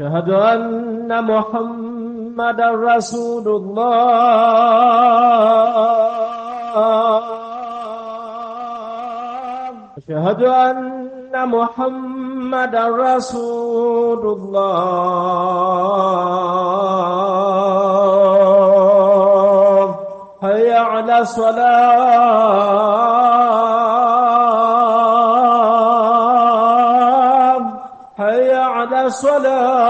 أشهد أن محمد رسول الله. أشهد أن محمد رسول الله. هيا على الصلاة. هيا على الصلاة.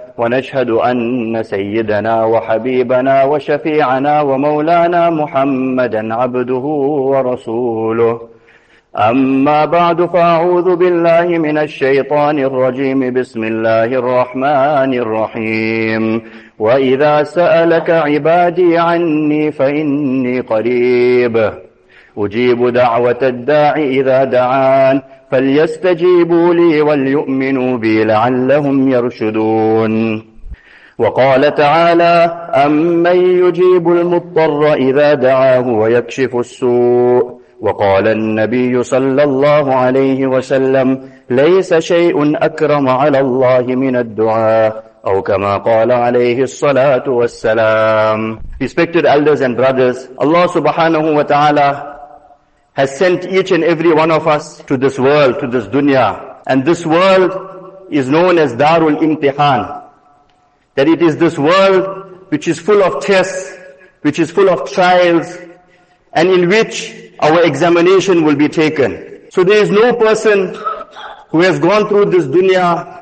ونشهد أن سيدنا وحبيبنا وشفيعنا ومولانا محمدا عبده ورسوله. أما بعد فأعوذ بالله من الشيطان الرجيم. بسم الله الرحمن الرحيم. وإذا سألك عبادي عني فإني قريب. أجيب دعوة الداع إذا دعان. فليستجيبوا لي وليؤمنوا بي لعلهم يرشدون. وقال تعالى أمن يجيب المضطر إذا دعاه ويكشف السوء. وقال النبي صلى الله عليه وسلم ليس شيء أكرم على الله من الدعاء. أو كما قال عليه الصلاة والسلام. Respected elders and brothers, Allah subhanahu wa ta'ala has sent each and every one of us to this world, to this dunya. And this world is known as Darul Imtihan. That it is this world which is full of tests, which is full of trials, and in which our examination will be taken. So there is no person who has gone through this dunya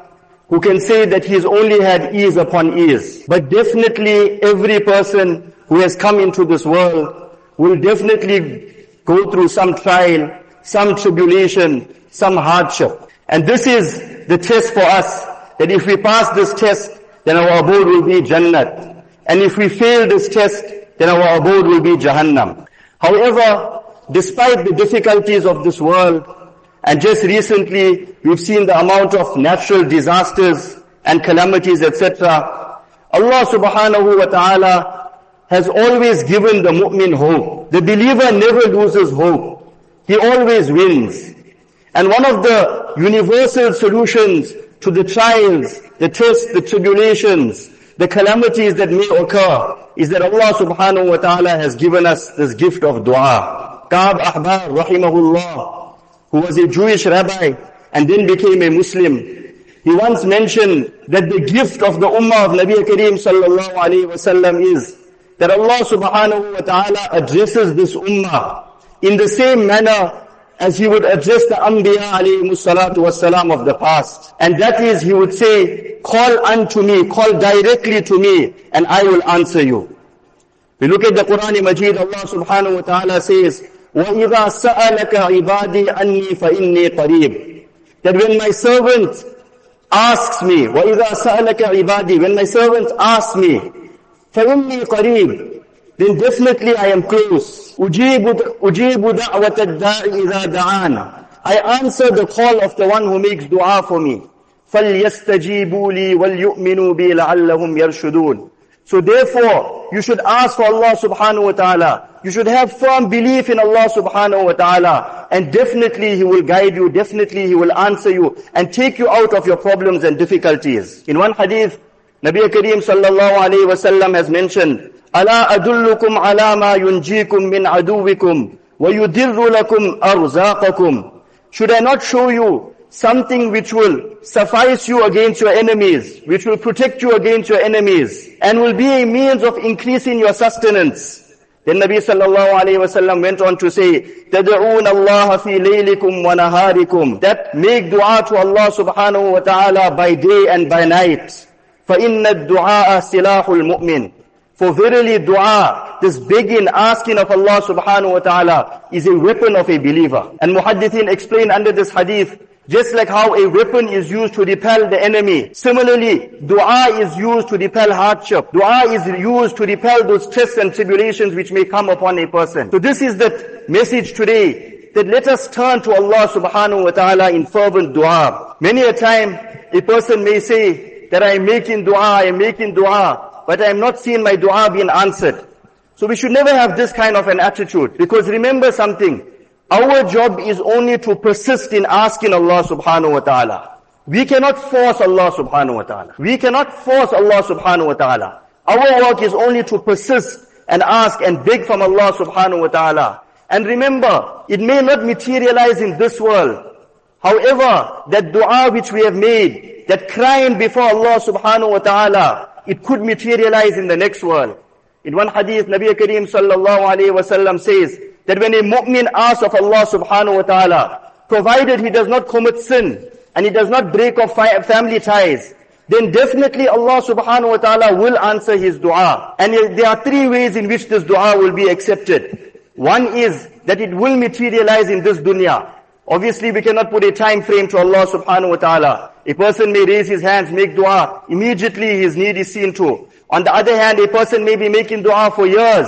who can say that he has only had ease upon ease. But definitely every person who has come into this world will definitely go through some trial, some tribulation, some hardship. And this is the test for us, that if we pass this test, then our abode will be Jannat. And if we fail this test, then our abode will be Jahannam. However, despite the difficulties of this world, and just recently we've seen the amount of natural disasters and calamities, etc. Allah subhanahu wa ta'ala has always given the mu'min hope. The believer never loses hope. He always wins. And one of the universal solutions to the trials, the tests, the tribulations, the calamities that may occur is that Allah subhanahu wa ta'ala has given us this gift of dua. Kaab Ahbar, rahimahullah, who was a Jewish rabbi and then became a Muslim. He once mentioned that the gift of the ummah of Nabi Kareem sallallahu alayhi wa wasallam is that Allah subhanahu wa ta'ala addresses this ummah in the same manner as he would address the Anbiya alayhi salatu wasalam of the past. And that is, he would say, call unto me, call directly to me, and I will answer you. We look at the Quran Majid, Allah subhanahu wa ta'ala says, وَإِذَا سَأَلَكَ عِبَادِي أَنِّي فَإِنِّي قَرِيبٌ that when my servant asks me, وَإِذَا سَأَلَكَ عِبَادِي When my servant asks me, فَإِنِّي قَرِيبٌ Then definitely I am close. أُجِيبُ, أُجِيبُ دَعْوَةَ الدَّاعِ إِذَا دَعَانَ I answer the call of the one who makes dua for me. فَلْيَسْتَجِيبُوا لِي وَلْيُؤْمِنُوا بِي لَعَلَّهُمْ يَرْشُدُونَ So therefore, you should ask for Allah subhanahu wa ta'ala. You should have firm belief in Allah subhanahu wa ta'ala. And definitely He will guide you, definitely He will answer you and take you out of your problems and difficulties. In one hadith, Nabi Kareem sallallahu alayhi wa sallam has mentioned, أَلَا أَدُلُّكُمْ عَلَى مَا يُنْجِيكُم مِّنْ عَدُوِّكُمْ وَيُدِرُّ لَكُمْ أَرْزَاقَكُمْ Should I not show you something which will suffice you against your enemies, which will protect you against your enemies, and will be a means of increasing your sustenance. Then Nabi sallallahu alayhi wasallam went on to say, تَدْعُونَ اللَّهَ فِي لَيْلِكُمْ وَنَهَارِكُمْ That make dua to Allah subhanahu wa ta'ala by day and by night. فَإِنَّ الدُّعَاءَ سِلَاحُ الْمُؤْمِنِ For verily dua, this begging, asking of Allah subhanahu wa ta'ala is a weapon of a believer. And muhaddithin explained under this hadith just like how a weapon is used to repel the enemy. Similarly, dua is used to repel hardship. Dua is used to repel those stress and tribulations which may come upon a person. So this is the message today that let us turn to Allah subhanahu wa ta'ala in fervent dua. Many a time a person may say that I am making dua, I am making dua, but I am not seeing my dua being answered. So we should never have this kind of an attitude because remember something, our job is only to persist in asking Allah subhanahu wa ta'ala. We cannot force Allah subhanahu wa ta'ala. We cannot force Allah subhanahu wa ta'ala. Our work is only to persist and ask and beg from Allah subhanahu wa ta'ala. And remember, it may not materialize in this world. However, that dua which we have made, that crying before Allah subhanahu wa ta'ala, it could materialize in the next world. In one hadith, Nabi Kareem sallallahu alayhi wa sallam says, that when a mu'min asks of Allah subhanahu wa ta'ala, provided he does not commit sin, and he does not break off family ties, then definitely Allah subhanahu wa ta'ala will answer his dua. And there are three ways in which this dua will be accepted. One is that it will materialize in this dunya. Obviously we cannot put a time frame to Allah subhanahu wa ta'ala. A person may raise his hands, make dua, immediately his need is seen to. On the other hand, a person may be making dua for years.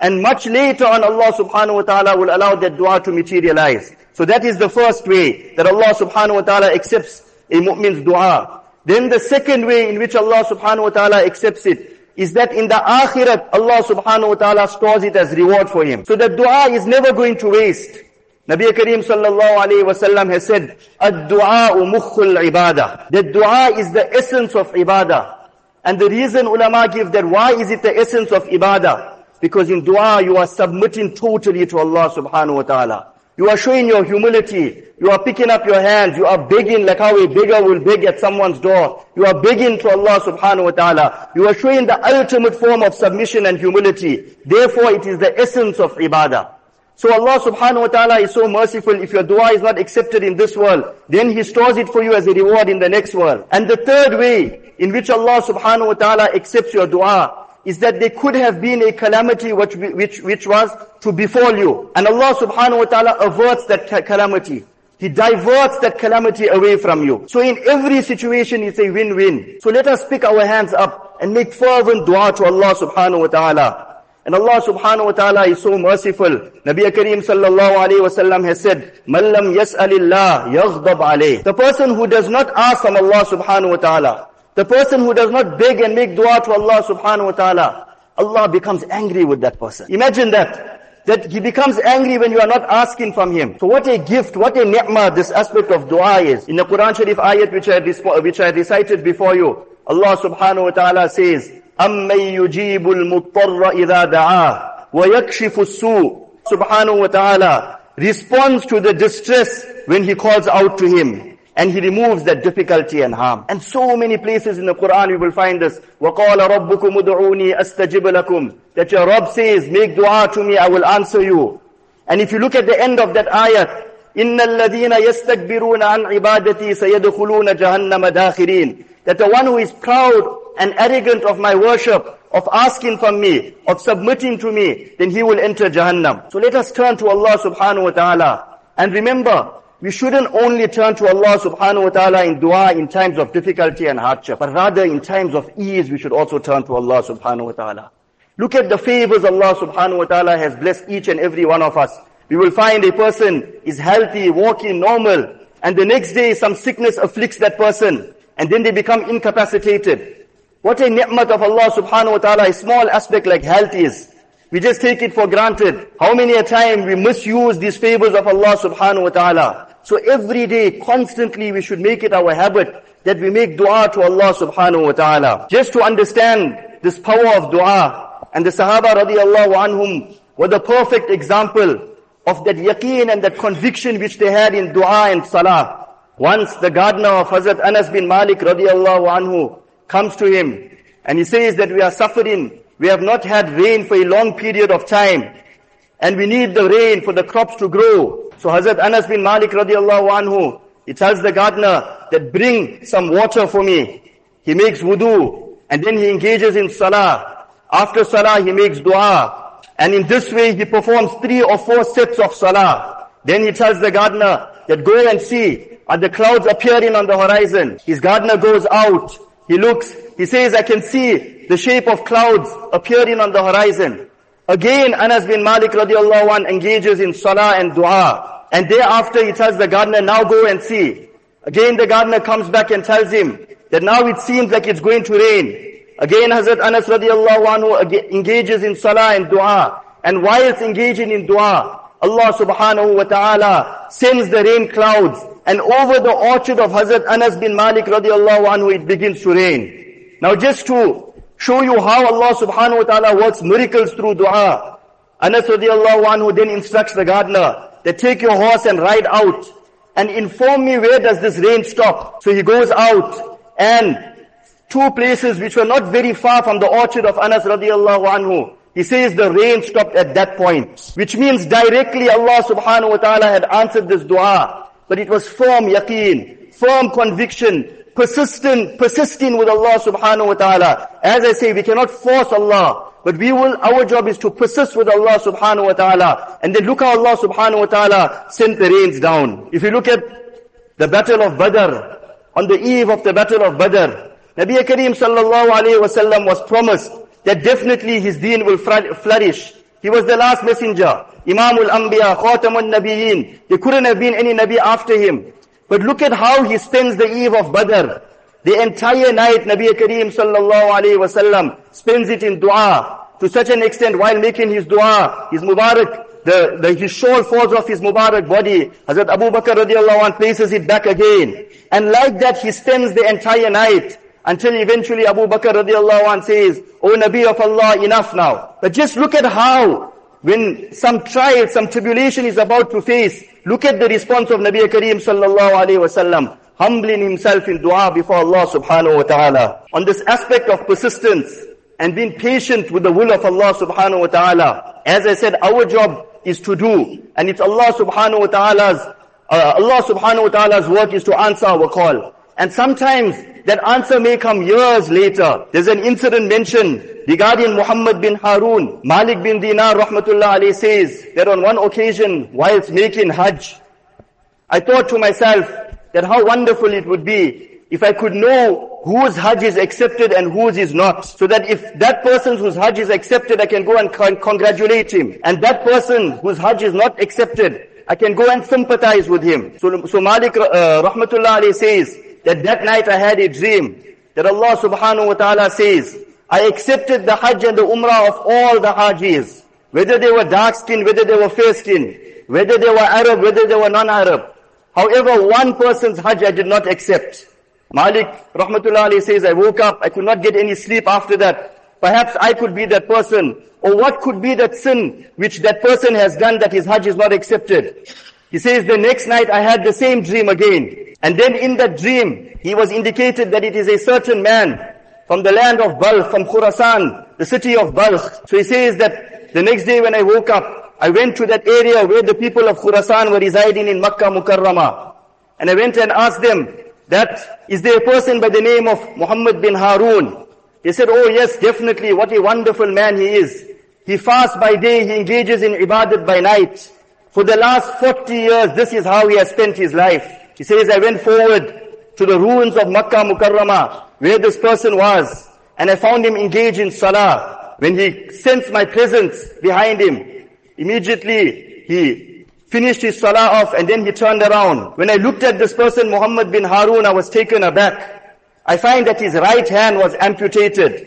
And much later on Allah subhanahu wa ta'ala will allow that dua to materialize. So that is the first way that Allah subhanahu wa ta'ala accepts a mu'min's dua. Then the second way in which Allah subhanahu wa ta'ala accepts it is that in the akhirat Allah subhanahu wa ta'ala stores it as reward for him. So the dua is never going to waste. Nabi Kareem sallallahu alayhi wa sallam has said, Ad-du'a mukhul ibadah. The dua is the essence of ibadah. And the reason ulama give that why is it the essence of ibadah? Because in dua, you are submitting totally to Allah subhanahu wa ta'ala. You are showing your humility. You are picking up your hands. You are begging like how a beggar will beg at someone's door. You are begging to Allah subhanahu wa ta'ala. You are showing the ultimate form of submission and humility. Therefore, it is the essence of ibadah. So Allah subhanahu wa ta'ala is so merciful. If your dua is not accepted in this world, then He stores it for you as a reward in the next world. And the third way in which Allah subhanahu wa ta'ala accepts your dua is that there could have been a calamity which, which, which was to befall you. And Allah subhanahu wa ta'ala averts that calamity. He diverts that calamity away from you. So in every situation it's a win-win. So let us pick our hands up and make fervent dua to Allah subhanahu wa ta'ala. And Allah subhanahu wa ta'ala is so merciful. Nabi Kareem sallallahu alayhi wa sallam has said, Mallam yas'alillah yaghdab alayh. The person who does not ask from Allah subhanahu wa ta'ala, the person who does not beg and make dua to Allah subhanahu wa ta'ala, Allah becomes angry with that person. Imagine that, that he becomes angry when you are not asking from him. So what a gift, what a ni'mah this aspect of dua is. In the Quran Sharif ayat which I, which I recited before you, Allah subhanahu wa ta'ala says, أَمَّن يُجِيبُ الْمُضْطَرَّ إِذَا دَعَاهُ وَيَكْشِفُ السُّوءِ Subhanahu wa ta'ala responds to the distress when he calls out to him and He removes that difficulty and harm. And so many places in the Quran we will find this. وَقَالَ رَبُّكُمُ دُعُونِي أَسْتَجِبْ لَكُمْ That your Rabb says, make dua to me, I will answer you. And if you look at the end of that ayat, إِنَّ الَّذِينَ يَسْتَكْبِرُونَ عَنْ عِبَادَتِي سَيَدْخُلُونَ جَهَنَّمَ دَاخِرِينَ That the one who is proud and arrogant of my worship, of asking from me, of submitting to me, then he will enter Jahannam. So let us turn to Allah subhanahu wa ta'ala. And remember, we shouldn't only turn to Allah subhanahu wa ta'ala in dua in times of difficulty and hardship, but rather in times of ease we should also turn to Allah subhanahu wa ta'ala. Look at the favors Allah subhanahu wa ta'ala has blessed each and every one of us. We will find a person is healthy, walking normal, and the next day some sickness afflicts that person, and then they become incapacitated. What a ni'mat of Allah subhanahu wa ta'ala, a small aspect like health is. We just take it for granted. How many a time we misuse these favors of Allah subhanahu wa ta'ala. So every day, constantly we should make it our habit that we make dua to Allah subhanahu wa ta'ala. Just to understand this power of dua. And the Sahaba radiallahu anhum were the perfect example of that yaqeen and that conviction which they had in dua and salah. Once the gardener of Hazrat Anas bin Malik radiallahu anhu comes to him and he says that we are suffering we have not had rain for a long period of time. And we need the rain for the crops to grow. So Hazrat Anas bin Malik radiallahu anhu, he tells the gardener that bring some water for me. He makes wudu and then he engages in salah. After salah he makes dua. And in this way he performs three or four sets of salah. Then he tells the gardener that go and see, are the clouds appearing on the horizon? His gardener goes out. He looks, he says, I can see the shape of clouds appearing on the horizon. Again, Anas bin Malik radiallahu anh engages in salah and dua. And thereafter he tells the gardener, now go and see. Again the gardener comes back and tells him that now it seems like it's going to rain. Again Hazrat Anas radiallahu anhu engages in salah and dua. And whilst engaging in dua, Allah subhanahu wa ta'ala sends the rain clouds. And over the orchard of Hazrat Anas bin Malik radiallahu anhu, it begins to rain. Now just to show you how Allah subhanahu wa ta'ala works miracles through dua. Anas radiallahu anhu then instructs the gardener that take your horse and ride out and inform me where does this rain stop. So he goes out and two places which were not very far from the orchard of Anas radiallahu anhu. He says the rain stopped at that point. Which means directly Allah subhanahu wa ta'ala had answered this dua. But it was firm yaqeen, firm conviction, persistent, persisting with Allah subhanahu wa ta'ala. As I say, we cannot force Allah, but we will, our job is to persist with Allah subhanahu wa ta'ala. And then look how Allah subhanahu wa ta'ala sent the rains down. If you look at the battle of Badr, on the eve of the battle of Badr, Nabi Kareem sallallahu alayhi wasallam was promised that definitely his deen will flourish. He was the last messenger. Imamul Anbiya, Khatam al-Nabiyyin. There couldn't have been any Nabi after him. But look at how he spends the eve of Badr. The entire night Nabi Kareem sallallahu alayhi wasallam spends it in dua. To such an extent while making his dua, his Mubarak, the, the, his shawl falls off his Mubarak body. Hazrat Abu Bakr radiallahu anh places it back again. And like that he spends the entire night until eventually Abu Bakr radiallahu anh says, O Nabi of Allah, enough now. But just look at how when some trial, some tribulation is about to face, look at the response of Nabi Kareem sallallahu alayhi wasallam, humbling himself in dua before Allah subhanahu wa ta'ala. On this aspect of persistence and being patient with the will of Allah subhanahu wa ta'ala. As I said, our job is to do, and it's Allah subhanahu wa ta'ala's, uh, Allah subhanahu wa ta'ala's work is to answer our call. And sometimes that answer may come years later. There's an incident mentioned regarding Muhammad bin Harun. Malik bin Dinar rahmatullah alayhi says that on one occasion whilst making Hajj, I thought to myself that how wonderful it would be if I could know whose Hajj is accepted and whose is not. So that if that person whose Hajj is accepted, I can go and con congratulate him. And that person whose Hajj is not accepted, I can go and sympathize with him. So, so Malik uh, rahmatullah says, that that night I had a dream that Allah subhanahu wa ta'ala says, I accepted the Hajj and the Umrah of all the Hajis, whether they were dark skinned, whether they were fair skinned, whether they were Arab, whether they were non-Arab. However, one person's Hajj I did not accept. Malik rahmatullahi says, I woke up, I could not get any sleep after that. Perhaps I could be that person. Or what could be that sin which that person has done that his Hajj is not accepted? He says, the next night I had the same dream again. And then in that dream, he was indicated that it is a certain man from the land of Balkh, from Khurasan, the city of Balkh. So he says that the next day when I woke up, I went to that area where the people of Khurasan were residing in Makkah Mukarramah. And I went and asked them, that, is there a person by the name of Muhammad bin Harun? They said, oh yes, definitely, what a wonderful man he is. He fasts by day, he engages in ibadat by night. For the last 40 years, this is how he has spent his life. He says, I went forward to the ruins of Makkah Mukarramah, where this person was, and I found him engaged in salah. When he sensed my presence behind him, immediately he finished his salah off and then he turned around. When I looked at this person, Muhammad bin Harun, I was taken aback. I find that his right hand was amputated.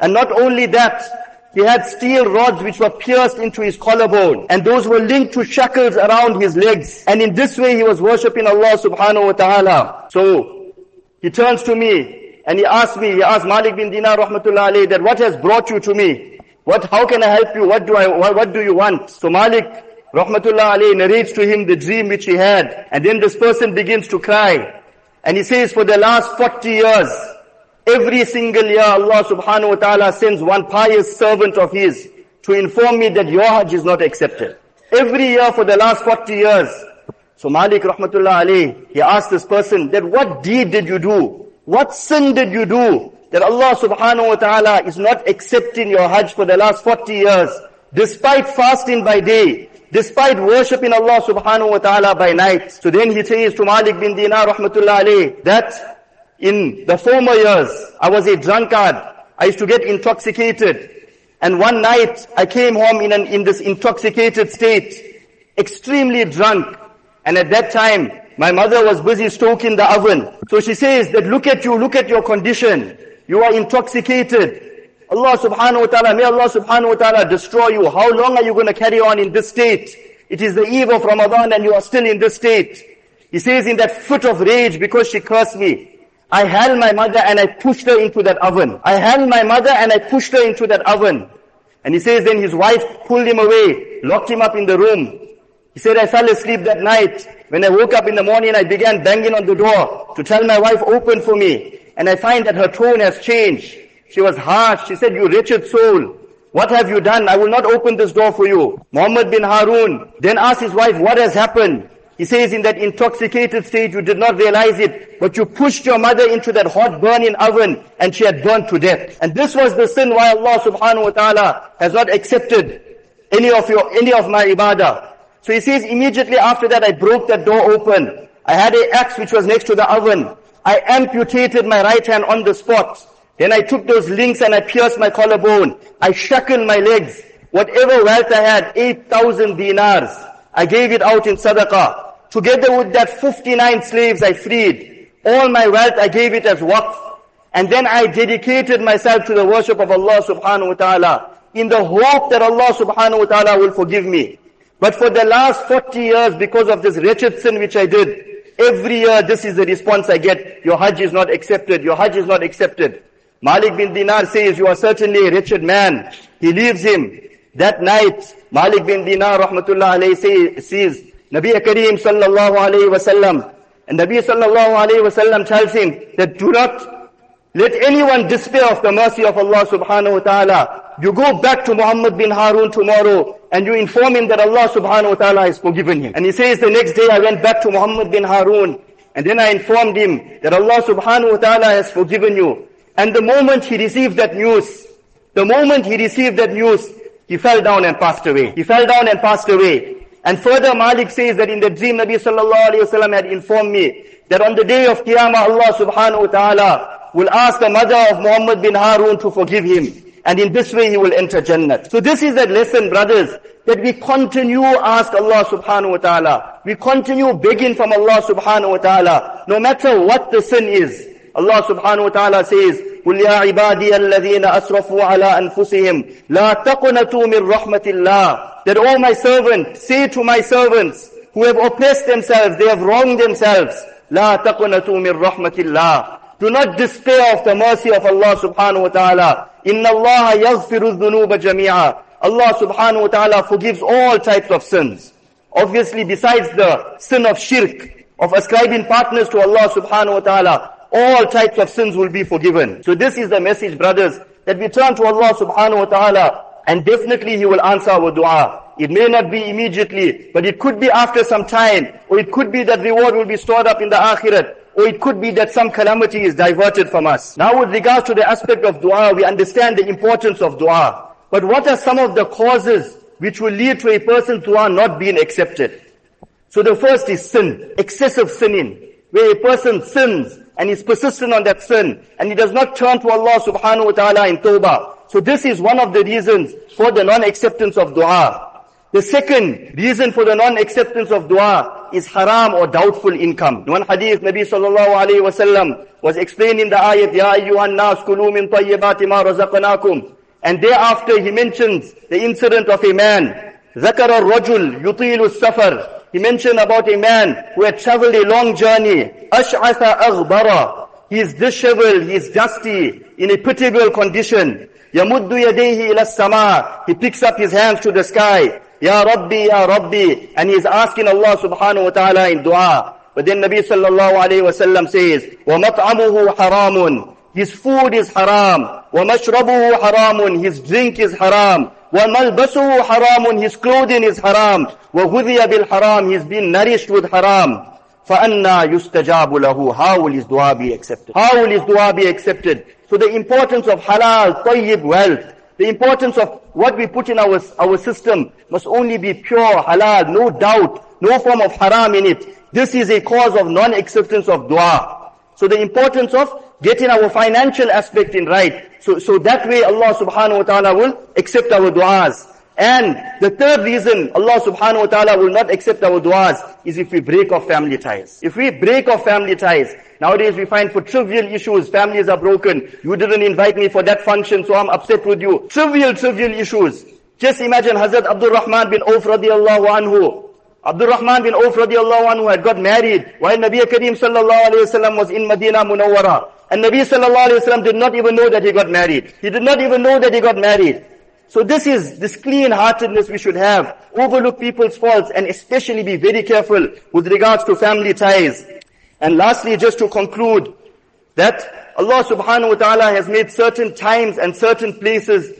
And not only that, he had steel rods which were pierced into his collarbone and those were linked to shackles around his legs. And in this way he was worshipping Allah subhanahu wa ta'ala. So he turns to me and he asked me, he asked Malik bin Dinar rahmatullah alayhi that what has brought you to me? What, how can I help you? What do I, what, what do you want? So Malik rahmatullah alayhi narrates to him the dream which he had. And then this person begins to cry. And he says for the last 40 years, every single year Allah subhanahu wa ta'ala sends one pious servant of his to inform me that your Hajj is not accepted. Every year for the last 40 years. So Malik rahmatullah alayhi, he asked this person that what deed did you do? What sin did you do that Allah subhanahu wa ta'ala is not accepting your hajj for the last 40 years, despite fasting by day, despite worshipping Allah subhanahu wa ta'ala by night. So then he says to Malik bin Dinar rahmatullah alayh, that in the former years, I was a drunkard. I used to get intoxicated. And one night, I came home in, an, in this intoxicated state, extremely drunk. And at that time, my mother was busy stoking the oven. So she says that look at you, look at your condition. You are intoxicated. Allah subhanahu wa ta'ala, may Allah subhanahu wa ta'ala destroy you. How long are you going to carry on in this state? It is the eve of Ramadan and you are still in this state. He says in that fit of rage because she cursed me. I held my mother and I pushed her into that oven. I held my mother and I pushed her into that oven. And he says then his wife pulled him away, locked him up in the room. He said, I fell asleep that night. When I woke up in the morning, I began banging on the door to tell my wife, open for me. And I find that her tone has changed. She was harsh. She said, you wretched soul. What have you done? I will not open this door for you. Muhammad bin Harun then asked his wife, what has happened? He says in that intoxicated state, you did not realize it, but you pushed your mother into that hot burning oven and she had burned to death. And this was the sin why Allah subhanahu wa ta'ala has not accepted any of your, any of my ibadah. So he says, immediately after that, I broke that door open. I had an axe which was next to the oven. I amputated my right hand on the spot. Then I took those links and I pierced my collarbone. I shackled my legs. Whatever wealth I had, 8,000 dinars, I gave it out in sadaqah. Together with that 59 slaves I freed. All my wealth I gave it as waqf. And then I dedicated myself to the worship of Allah subhanahu wa ta'ala in the hope that Allah subhanahu wa ta'ala will forgive me. But for the last 40 years, because of this wretched sin which I did, every year this is the response I get. Your Hajj is not accepted. Your Hajj is not accepted. Malik bin Dinar says, you are certainly a wretched man. He leaves him. That night, Malik bin Dinar rahmatullah alayhi say, says, Nabi Kareem sallallahu alayhi wasallam, and Nabi sallallahu alayhi wasallam tells him that do not let anyone despair of the mercy of Allah subhanahu wa ta'ala. You go back to Muhammad bin Harun tomorrow and you inform him that Allah subhanahu wa ta'ala has forgiven him. And he says the next day I went back to Muhammad bin Harun and then I informed him that Allah subhanahu wa ta'ala has forgiven you. And the moment he received that news, the moment he received that news, he fell down and passed away. He fell down and passed away. And further Malik says that in the dream Nabi sallallahu alayhi wasallam had informed me that on the day of Qiyamah Allah subhanahu wa ta'ala will ask the mother of Muhammad bin Harun to forgive him. And in this way he will enter Jannah. So this is that lesson, brothers, that we continue ask Allah subhanahu wa ta'ala. We continue begging from Allah subhanahu wa ta'ala, no matter what the sin is. Allah subhanahu wa ta'ala says, قل يا عبادي الذين أسرفوا على أنفسهم لا تقنطوا من رحمة الله That all my servants, say to my servants who have oppressed themselves, they have wronged themselves, لا تقنطوا من رحمة الله Do not despair of the mercy of Allah subhanahu wa ta'ala. Inna Allah yaghfiru dhunuba jami'a. Allah subhanahu wa ta'ala forgives all types of sins. Obviously besides the sin of shirk, of ascribing partners to Allah subhanahu wa ta'ala, all types of sins will be forgiven. So this is the message brothers, that we turn to Allah subhanahu wa ta'ala and definitely He will answer our dua. It may not be immediately, but it could be after some time, or it could be that reward will be stored up in the akhirat or it could be that some calamity is diverted from us. Now with regards to the aspect of dua, we understand the importance of dua. But what are some of the causes which will lead to a person's dua not being accepted. So the first is sin, excessive sinning, where a person sins and he's persistent on that sin and he does not turn to Allah subhanahu wa ta'ala in tawbah. So this is one of the reasons for the non-acceptance of dua. The second reason for the non-acceptance of dua is haram or doubtful income. One hadith Nabi sallallahu alayhi wa sallam was explaining the ayat, Ya ayyuhan nas kulu min tayyibati ma razaqnakum. And thereafter he mentions the incident of a man. ذكر الرجل يطيل السفر he mentioned about a man who had traveled a long journey. Ash'atha aghbara. He is disheveled, he is dusty, in a pitiable condition. Yamuddu yadayhi ila sama. He picks up his hands to the sky. Ya Rabbi, Ya Rabbi. And he is asking Allah subhanahu wa ta'ala in dua. But then Nabi sallallahu alayhi wa sallam says, وَمَطْعَمُهُ حَرَامٌ His food is haram. وَمَشْرَبُهُ حَرَامٌ His drink is haram. وَمَلْبَسُهُ حَرَامٌ His clothing is haram. وَغُذِيَ بِالْحَرَامِ He's been nourished with haram. فَأَنَّا يُسْتَجَابُ لَهُ How will his dua be accepted? How will his dua be accepted? So the importance of halal, tayyib wealth, the importance of what we put in our, our system must only be pure, halal, no doubt, no form of haram in it. This is a cause of non-acceptance of dua. So the importance of getting our financial aspect in right. So, so that way Allah subhanahu wa ta'ala will accept our du'as. And the third reason Allah subhanahu wa ta'ala will not accept our du'as is if we break off family ties. If we break off family ties, nowadays we find for trivial issues, families are broken. You didn't invite me for that function, so I'm upset with you. Trivial, trivial issues. Just imagine Hazrat Abdul Rahman bin Auf radiallahu anhu. Abdul Rahman bin Auf radiallahu anhu had got married while Nabi Kareem sallallahu alayhi wasallam was in Medina Munawwara. And Nabi sallallahu alayhi wasallam did not even know that he got married. He did not even know that he got married. So this is, this clean-heartedness we should have. Overlook people's faults and especially be very careful with regards to family ties. And lastly, just to conclude, that Allah subhanahu wa ta'ala has made certain times and certain places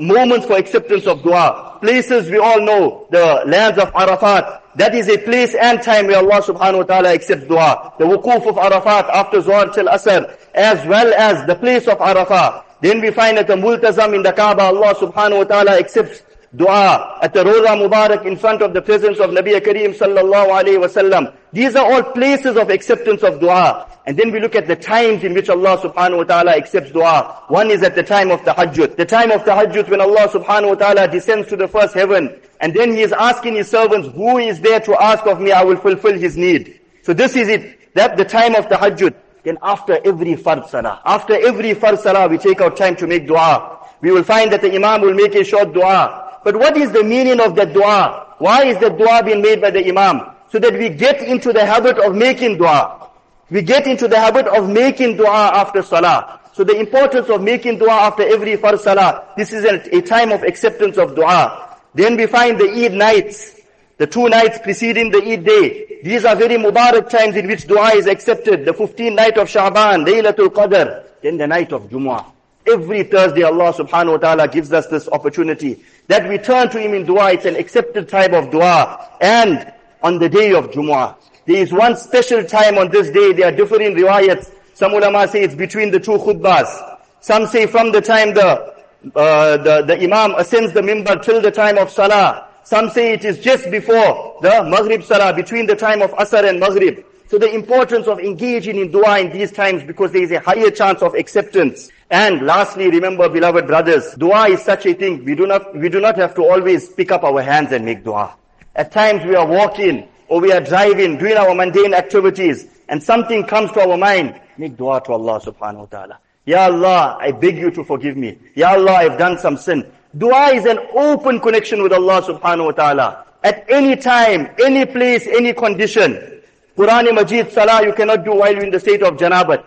moments for acceptance of dua. Places we all know, the lands of Arafat. That is a place and time where Allah subhanahu wa ta'ala accepts dua. The wukuf of Arafat after Zuhr till Asr, as well as the place of Arafat. Then we find at the Multazam in the Kaaba, Allah subhanahu wa ta'ala accepts dua at the Roza Mubarak in front of the presence of Nabi Kareem sallallahu alayhi wasallam. These are all places of acceptance of dua. And then we look at the times in which Allah subhanahu wa ta'ala accepts dua. One is at the time of the tahajjud. The time of the tahajjud when Allah subhanahu wa ta'ala descends to the first heaven. And then He is asking His servants, who is there to ask of me, I will fulfill his need. So this is it. That the time of the tahajjud. Then after every fard salah, after every fard salah, we take our time to make dua. We will find that the imam will make a short dua. But what is the meaning of that dua? Why is that dua being made by the imam? So that we get into the habit of making dua. We get into the habit of making dua after salah. So the importance of making dua after every fard salah, this is a, a time of acceptance of dua. Then we find the Eid nights, the two nights preceding the Eid day. These are very Mubarak times in which dua is accepted. The 15th night of Sha'ban, Laylatul Qadr, then the night of Jumu'ah. Every Thursday Allah subhanahu wa ta'ala gives us this opportunity that we turn to Him in dua. It's an accepted type of dua. And on the day of Jumu'ah, there is one special time on this day. There are different riwayats. Some ulama say it's between the two khutbahs. Some say from the time the, uh, the, the Imam ascends the mimbar till the time of Salah. Some say it is just before the Maghrib Salah, between the time of Asr and Maghrib. So the importance of engaging in dua in these times because there is a higher chance of acceptance. And lastly, remember beloved brothers, dua is such a thing, we do not, we do not have to always pick up our hands and make dua. At times we are walking or we are driving, doing our mundane activities and something comes to our mind, make dua to Allah subhanahu wa ta'ala. Ya Allah, I beg you to forgive me. Ya Allah, I've done some sin. Dua is an open connection with Allah subhanahu wa ta'ala. At any time, any place, any condition. Quran Majid, Salah you cannot do while you're in the state of Janabat.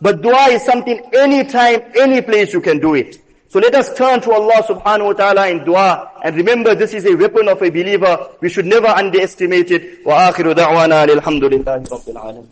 But dua is something anytime, any place you can do it. So let us turn to Allah subhanahu wa ta'ala in dua. And remember this is a weapon of a believer. We should never underestimate it. وآخر دعوانا للحمد لله رب العالمين